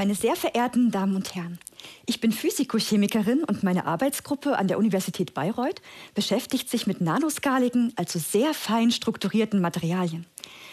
Meine sehr verehrten Damen und Herren, ich bin Physikochemikerin und meine Arbeitsgruppe an der Universität Bayreuth beschäftigt sich mit nanoskaligen, also sehr fein strukturierten Materialien.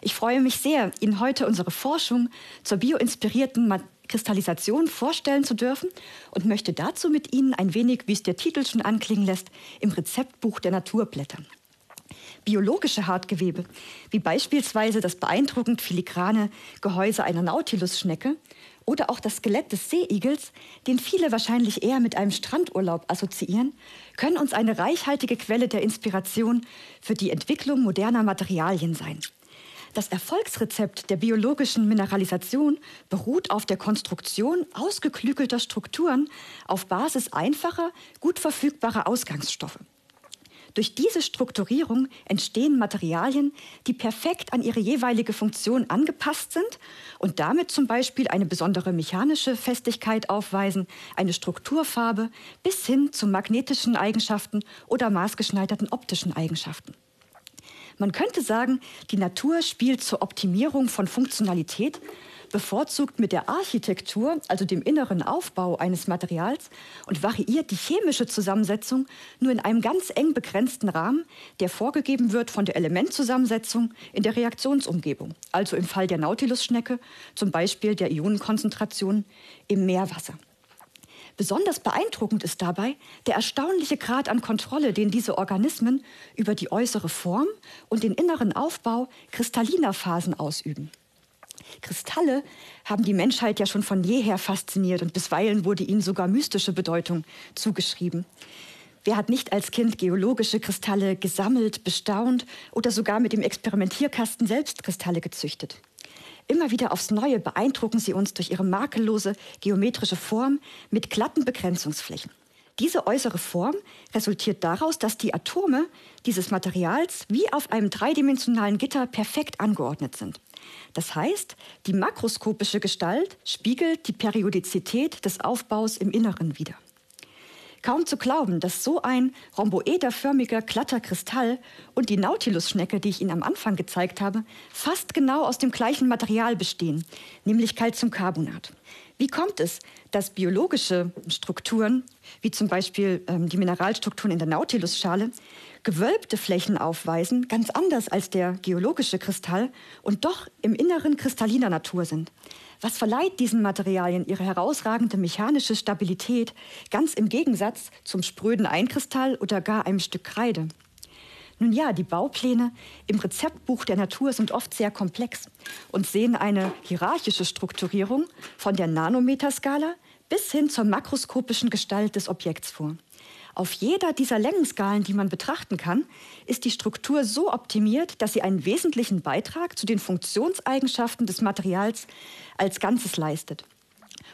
Ich freue mich sehr, Ihnen heute unsere Forschung zur bioinspirierten Kristallisation vorstellen zu dürfen und möchte dazu mit Ihnen ein wenig, wie es der Titel schon anklingen lässt, im Rezeptbuch der Natur blättern biologische Hartgewebe, wie beispielsweise das beeindruckend filigrane Gehäuse einer Nautilusschnecke oder auch das Skelett des Seeigels, den viele wahrscheinlich eher mit einem Strandurlaub assoziieren, können uns eine reichhaltige Quelle der Inspiration für die Entwicklung moderner Materialien sein. Das Erfolgsrezept der biologischen Mineralisation beruht auf der Konstruktion ausgeklügelter Strukturen auf Basis einfacher, gut verfügbarer Ausgangsstoffe. Durch diese Strukturierung entstehen Materialien, die perfekt an ihre jeweilige Funktion angepasst sind und damit zum Beispiel eine besondere mechanische Festigkeit aufweisen, eine Strukturfarbe bis hin zu magnetischen Eigenschaften oder maßgeschneiderten optischen Eigenschaften. Man könnte sagen, die Natur spielt zur Optimierung von Funktionalität bevorzugt mit der Architektur, also dem inneren Aufbau eines Materials, und variiert die chemische Zusammensetzung nur in einem ganz eng begrenzten Rahmen, der vorgegeben wird von der Elementzusammensetzung in der Reaktionsumgebung, also im Fall der Nautilusschnecke zum Beispiel der Ionenkonzentration im Meerwasser. Besonders beeindruckend ist dabei der erstaunliche Grad an Kontrolle, den diese Organismen über die äußere Form und den inneren Aufbau kristalliner Phasen ausüben. Kristalle haben die Menschheit ja schon von jeher fasziniert und bisweilen wurde ihnen sogar mystische Bedeutung zugeschrieben. Wer hat nicht als Kind geologische Kristalle gesammelt, bestaunt oder sogar mit dem Experimentierkasten selbst Kristalle gezüchtet? Immer wieder aufs Neue beeindrucken sie uns durch ihre makellose geometrische Form mit glatten Begrenzungsflächen. Diese äußere Form resultiert daraus, dass die Atome dieses Materials wie auf einem dreidimensionalen Gitter perfekt angeordnet sind. Das heißt, die makroskopische Gestalt spiegelt die Periodizität des Aufbaus im Inneren wider. Kaum zu glauben, dass so ein rhomboederförmiger glatter Kristall und die Nautilusschnecke, die ich Ihnen am Anfang gezeigt habe, fast genau aus dem gleichen Material bestehen, nämlich Calciumcarbonat. Wie kommt es, dass biologische Strukturen, wie zum Beispiel ähm, die Mineralstrukturen in der Nautilusschale, gewölbte Flächen aufweisen, ganz anders als der geologische Kristall und doch im Inneren kristalliner Natur sind. Was verleiht diesen Materialien ihre herausragende mechanische Stabilität, ganz im Gegensatz zum spröden Einkristall oder gar einem Stück Kreide? Nun ja, die Baupläne im Rezeptbuch der Natur sind oft sehr komplex und sehen eine hierarchische Strukturierung von der Nanometerskala bis hin zur makroskopischen Gestalt des Objekts vor. Auf jeder dieser Längenskalen, die man betrachten kann, ist die Struktur so optimiert, dass sie einen wesentlichen Beitrag zu den Funktionseigenschaften des Materials als Ganzes leistet.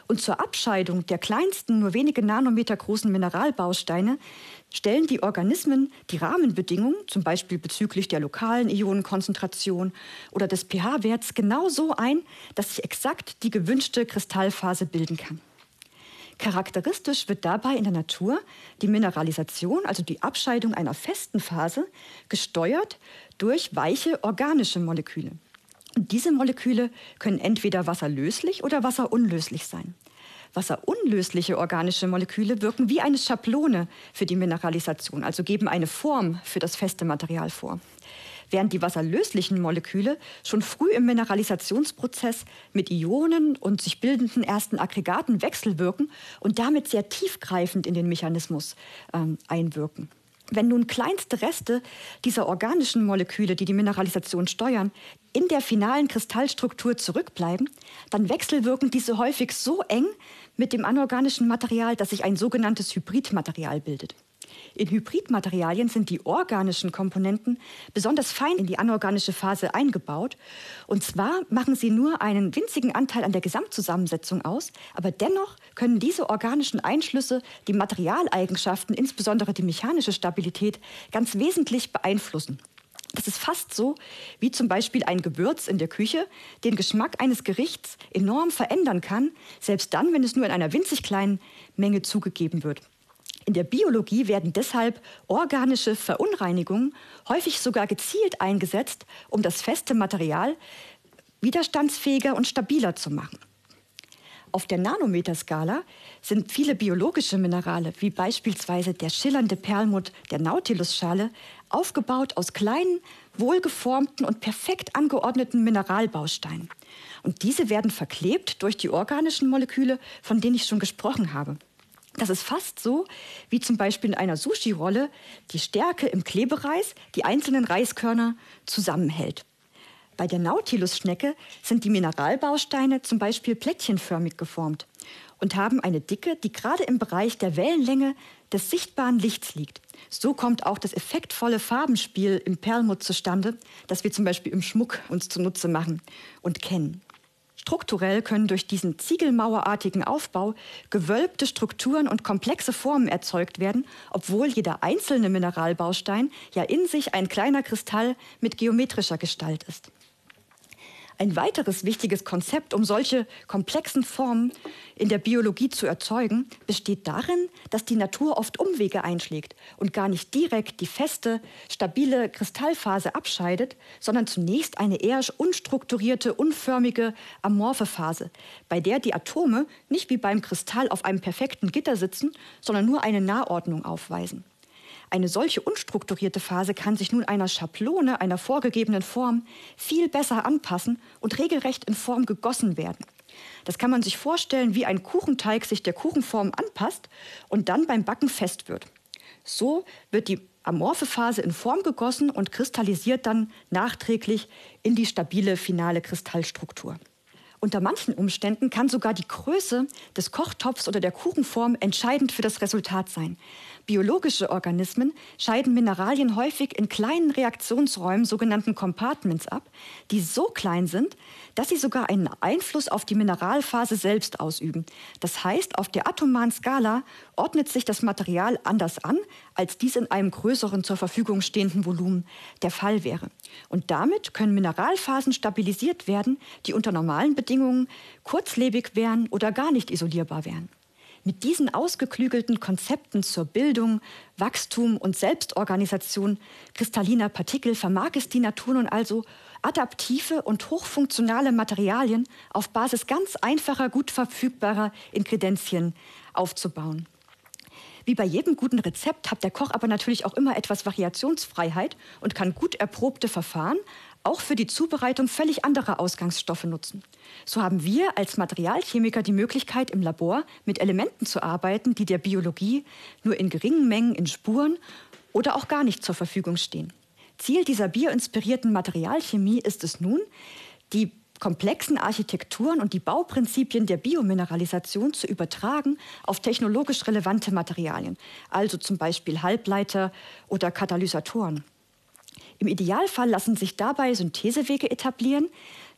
Und zur Abscheidung der kleinsten, nur wenige Nanometer großen Mineralbausteine stellen die Organismen die Rahmenbedingungen, zum Beispiel bezüglich der lokalen Ionenkonzentration oder des pH-Werts, genau so ein, dass sich exakt die gewünschte Kristallphase bilden kann. Charakteristisch wird dabei in der Natur die Mineralisation, also die Abscheidung einer festen Phase, gesteuert durch weiche organische Moleküle. Und diese Moleküle können entweder wasserlöslich oder wasserunlöslich sein. Wasserunlösliche organische Moleküle wirken wie eine Schablone für die Mineralisation, also geben eine Form für das feste Material vor während die wasserlöslichen Moleküle schon früh im Mineralisationsprozess mit Ionen und sich bildenden ersten Aggregaten wechselwirken und damit sehr tiefgreifend in den Mechanismus ähm, einwirken. Wenn nun kleinste Reste dieser organischen Moleküle, die die Mineralisation steuern, in der finalen Kristallstruktur zurückbleiben, dann wechselwirken diese häufig so eng mit dem anorganischen Material, dass sich ein sogenanntes Hybridmaterial bildet. In Hybridmaterialien sind die organischen Komponenten besonders fein in die anorganische Phase eingebaut. Und zwar machen sie nur einen winzigen Anteil an der Gesamtzusammensetzung aus, aber dennoch können diese organischen Einschlüsse die Materialeigenschaften, insbesondere die mechanische Stabilität, ganz wesentlich beeinflussen. Das ist fast so, wie zum Beispiel ein Gewürz in der Küche den Geschmack eines Gerichts enorm verändern kann, selbst dann, wenn es nur in einer winzig kleinen Menge zugegeben wird. In der Biologie werden deshalb organische Verunreinigungen häufig sogar gezielt eingesetzt, um das feste Material widerstandsfähiger und stabiler zu machen. Auf der Nanometerskala sind viele biologische Minerale, wie beispielsweise der schillernde Perlmutt der Nautilusschale, aufgebaut aus kleinen, wohlgeformten und perfekt angeordneten Mineralbausteinen. Und diese werden verklebt durch die organischen Moleküle, von denen ich schon gesprochen habe. Das ist fast so, wie zum Beispiel in einer Sushi-Rolle die Stärke im Klebereis die einzelnen Reiskörner zusammenhält. Bei der Nautilus-Schnecke sind die Mineralbausteine zum Beispiel plättchenförmig geformt und haben eine Dicke, die gerade im Bereich der Wellenlänge des sichtbaren Lichts liegt. So kommt auch das effektvolle Farbenspiel im Perlmutt zustande, das wir zum Beispiel im Schmuck uns zunutze machen und kennen. Strukturell können durch diesen ziegelmauerartigen Aufbau gewölbte Strukturen und komplexe Formen erzeugt werden, obwohl jeder einzelne Mineralbaustein ja in sich ein kleiner Kristall mit geometrischer Gestalt ist. Ein weiteres wichtiges Konzept, um solche komplexen Formen in der Biologie zu erzeugen, besteht darin, dass die Natur oft Umwege einschlägt und gar nicht direkt die feste, stabile Kristallphase abscheidet, sondern zunächst eine eher unstrukturierte, unförmige, amorphe Phase, bei der die Atome nicht wie beim Kristall auf einem perfekten Gitter sitzen, sondern nur eine Nahordnung aufweisen. Eine solche unstrukturierte Phase kann sich nun einer Schablone, einer vorgegebenen Form, viel besser anpassen und regelrecht in Form gegossen werden. Das kann man sich vorstellen, wie ein Kuchenteig sich der Kuchenform anpasst und dann beim Backen fest wird. So wird die amorphe Phase in Form gegossen und kristallisiert dann nachträglich in die stabile finale Kristallstruktur. Unter manchen Umständen kann sogar die Größe des Kochtopfs oder der Kuchenform entscheidend für das Resultat sein. Biologische Organismen scheiden Mineralien häufig in kleinen Reaktionsräumen, sogenannten Compartments, ab, die so klein sind, dass sie sogar einen Einfluss auf die Mineralphase selbst ausüben. Das heißt, auf der atomaren Skala ordnet sich das Material anders an, als dies in einem größeren zur Verfügung stehenden Volumen der Fall wäre. Und damit können Mineralphasen stabilisiert werden, die unter normalen Bedingungen kurzlebig wären oder gar nicht isolierbar wären. Mit diesen ausgeklügelten Konzepten zur Bildung, Wachstum und Selbstorganisation kristalliner Partikel vermag es die Natur nun also, adaptive und hochfunktionale Materialien auf Basis ganz einfacher, gut verfügbarer Inkredenzien aufzubauen. Wie bei jedem guten Rezept hat der Koch aber natürlich auch immer etwas Variationsfreiheit und kann gut erprobte Verfahren auch für die Zubereitung völlig anderer Ausgangsstoffe nutzen. So haben wir als Materialchemiker die Möglichkeit, im Labor mit Elementen zu arbeiten, die der Biologie nur in geringen Mengen in Spuren oder auch gar nicht zur Verfügung stehen. Ziel dieser bioinspirierten Materialchemie ist es nun, die komplexen Architekturen und die Bauprinzipien der Biomineralisation zu übertragen auf technologisch relevante Materialien, also zum Beispiel Halbleiter oder Katalysatoren. Im Idealfall lassen sich dabei Synthesewege etablieren,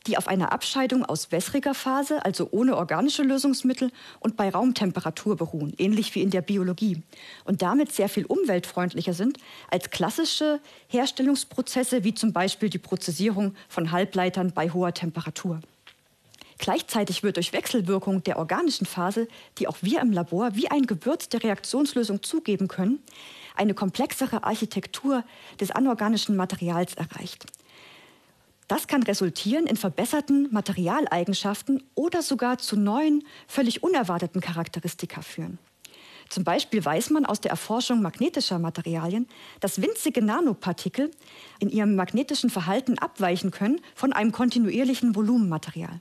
die auf einer Abscheidung aus wässriger Phase, also ohne organische Lösungsmittel und bei Raumtemperatur beruhen, ähnlich wie in der Biologie, und damit sehr viel umweltfreundlicher sind als klassische Herstellungsprozesse wie zum Beispiel die Prozessierung von Halbleitern bei hoher Temperatur. Gleichzeitig wird durch Wechselwirkung der organischen Phase, die auch wir im Labor wie ein Gewürz der Reaktionslösung zugeben können, eine komplexere Architektur des anorganischen Materials erreicht. Das kann resultieren in verbesserten Materialeigenschaften oder sogar zu neuen, völlig unerwarteten Charakteristika führen. Zum Beispiel weiß man aus der Erforschung magnetischer Materialien, dass winzige Nanopartikel in ihrem magnetischen Verhalten abweichen können von einem kontinuierlichen Volumenmaterial.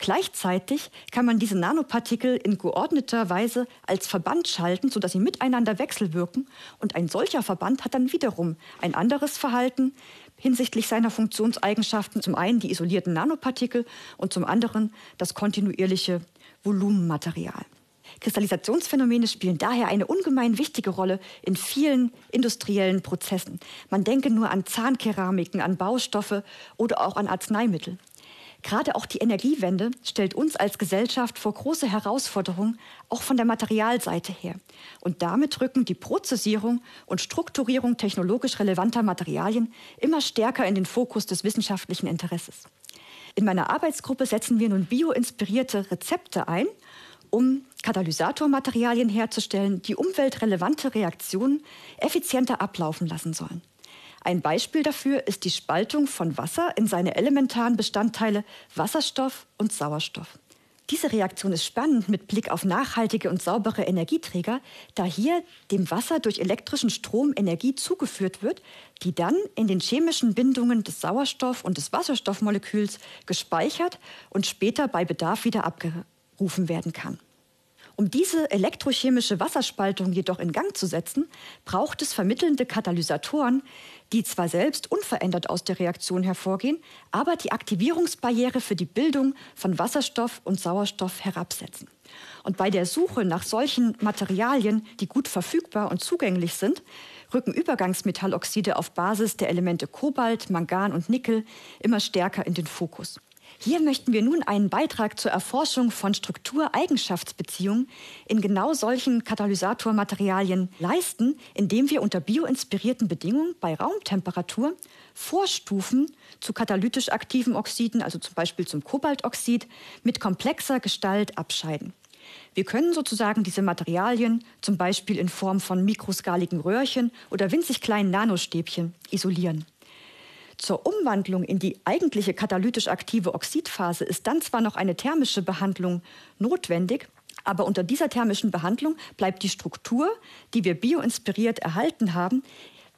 Gleichzeitig kann man diese Nanopartikel in geordneter Weise als Verband schalten, sodass sie miteinander wechselwirken. Und ein solcher Verband hat dann wiederum ein anderes Verhalten hinsichtlich seiner Funktionseigenschaften. Zum einen die isolierten Nanopartikel und zum anderen das kontinuierliche Volumenmaterial. Kristallisationsphänomene spielen daher eine ungemein wichtige Rolle in vielen industriellen Prozessen. Man denke nur an Zahnkeramiken, an Baustoffe oder auch an Arzneimittel. Gerade auch die Energiewende stellt uns als Gesellschaft vor große Herausforderungen, auch von der Materialseite her. Und damit rücken die Prozessierung und Strukturierung technologisch relevanter Materialien immer stärker in den Fokus des wissenschaftlichen Interesses. In meiner Arbeitsgruppe setzen wir nun bioinspirierte Rezepte ein, um Katalysatormaterialien herzustellen, die umweltrelevante Reaktionen effizienter ablaufen lassen sollen. Ein Beispiel dafür ist die Spaltung von Wasser in seine elementaren Bestandteile Wasserstoff und Sauerstoff. Diese Reaktion ist spannend mit Blick auf nachhaltige und saubere Energieträger, da hier dem Wasser durch elektrischen Strom Energie zugeführt wird, die dann in den chemischen Bindungen des Sauerstoff- und des Wasserstoffmoleküls gespeichert und später bei Bedarf wieder abgerufen werden kann. Um diese elektrochemische Wasserspaltung jedoch in Gang zu setzen, braucht es vermittelnde Katalysatoren, die zwar selbst unverändert aus der Reaktion hervorgehen, aber die Aktivierungsbarriere für die Bildung von Wasserstoff und Sauerstoff herabsetzen. Und bei der Suche nach solchen Materialien, die gut verfügbar und zugänglich sind, rücken Übergangsmetalloxide auf Basis der Elemente Kobalt, Mangan und Nickel immer stärker in den Fokus. Hier möchten wir nun einen Beitrag zur Erforschung von Struktureigenschaftsbeziehungen in genau solchen Katalysatormaterialien leisten, indem wir unter bioinspirierten Bedingungen bei Raumtemperatur Vorstufen zu katalytisch aktiven Oxiden, also zum Beispiel zum Kobaltoxid, mit komplexer Gestalt abscheiden. Wir können sozusagen diese Materialien, zum Beispiel in Form von mikroskaligen Röhrchen oder winzig kleinen Nanostäbchen, isolieren. Zur Umwandlung in die eigentliche katalytisch aktive Oxidphase ist dann zwar noch eine thermische Behandlung notwendig, aber unter dieser thermischen Behandlung bleibt die Struktur, die wir bioinspiriert erhalten haben,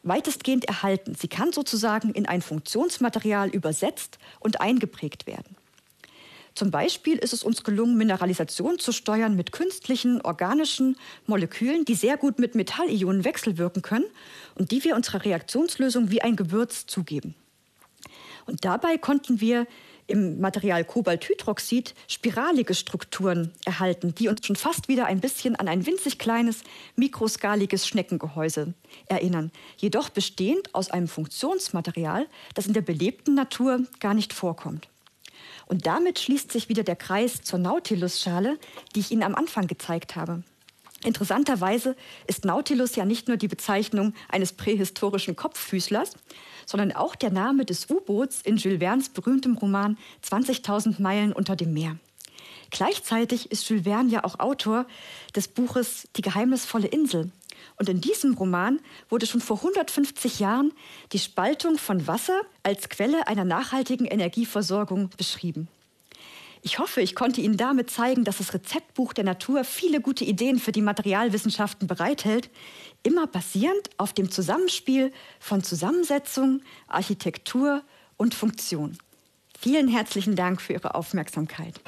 weitestgehend erhalten. Sie kann sozusagen in ein Funktionsmaterial übersetzt und eingeprägt werden. Zum Beispiel ist es uns gelungen, Mineralisation zu steuern mit künstlichen, organischen Molekülen, die sehr gut mit Metallionen wechselwirken können und die wir unserer Reaktionslösung wie ein Gewürz zugeben. Und dabei konnten wir im Material Kobalthydroxid spiralige Strukturen erhalten, die uns schon fast wieder ein bisschen an ein winzig kleines, mikroskaliges Schneckengehäuse erinnern, jedoch bestehend aus einem Funktionsmaterial, das in der belebten Natur gar nicht vorkommt. Und damit schließt sich wieder der Kreis zur Nautilus-Schale, die ich Ihnen am Anfang gezeigt habe. Interessanterweise ist Nautilus ja nicht nur die Bezeichnung eines prähistorischen Kopffüßlers, sondern auch der Name des U-Boots in Jules Verne's berühmtem Roman 20.000 Meilen unter dem Meer. Gleichzeitig ist Jules Verne ja auch Autor des Buches Die geheimnisvolle Insel. Und in diesem Roman wurde schon vor 150 Jahren die Spaltung von Wasser als Quelle einer nachhaltigen Energieversorgung beschrieben. Ich hoffe, ich konnte Ihnen damit zeigen, dass das Rezeptbuch der Natur viele gute Ideen für die Materialwissenschaften bereithält, immer basierend auf dem Zusammenspiel von Zusammensetzung, Architektur und Funktion. Vielen herzlichen Dank für Ihre Aufmerksamkeit.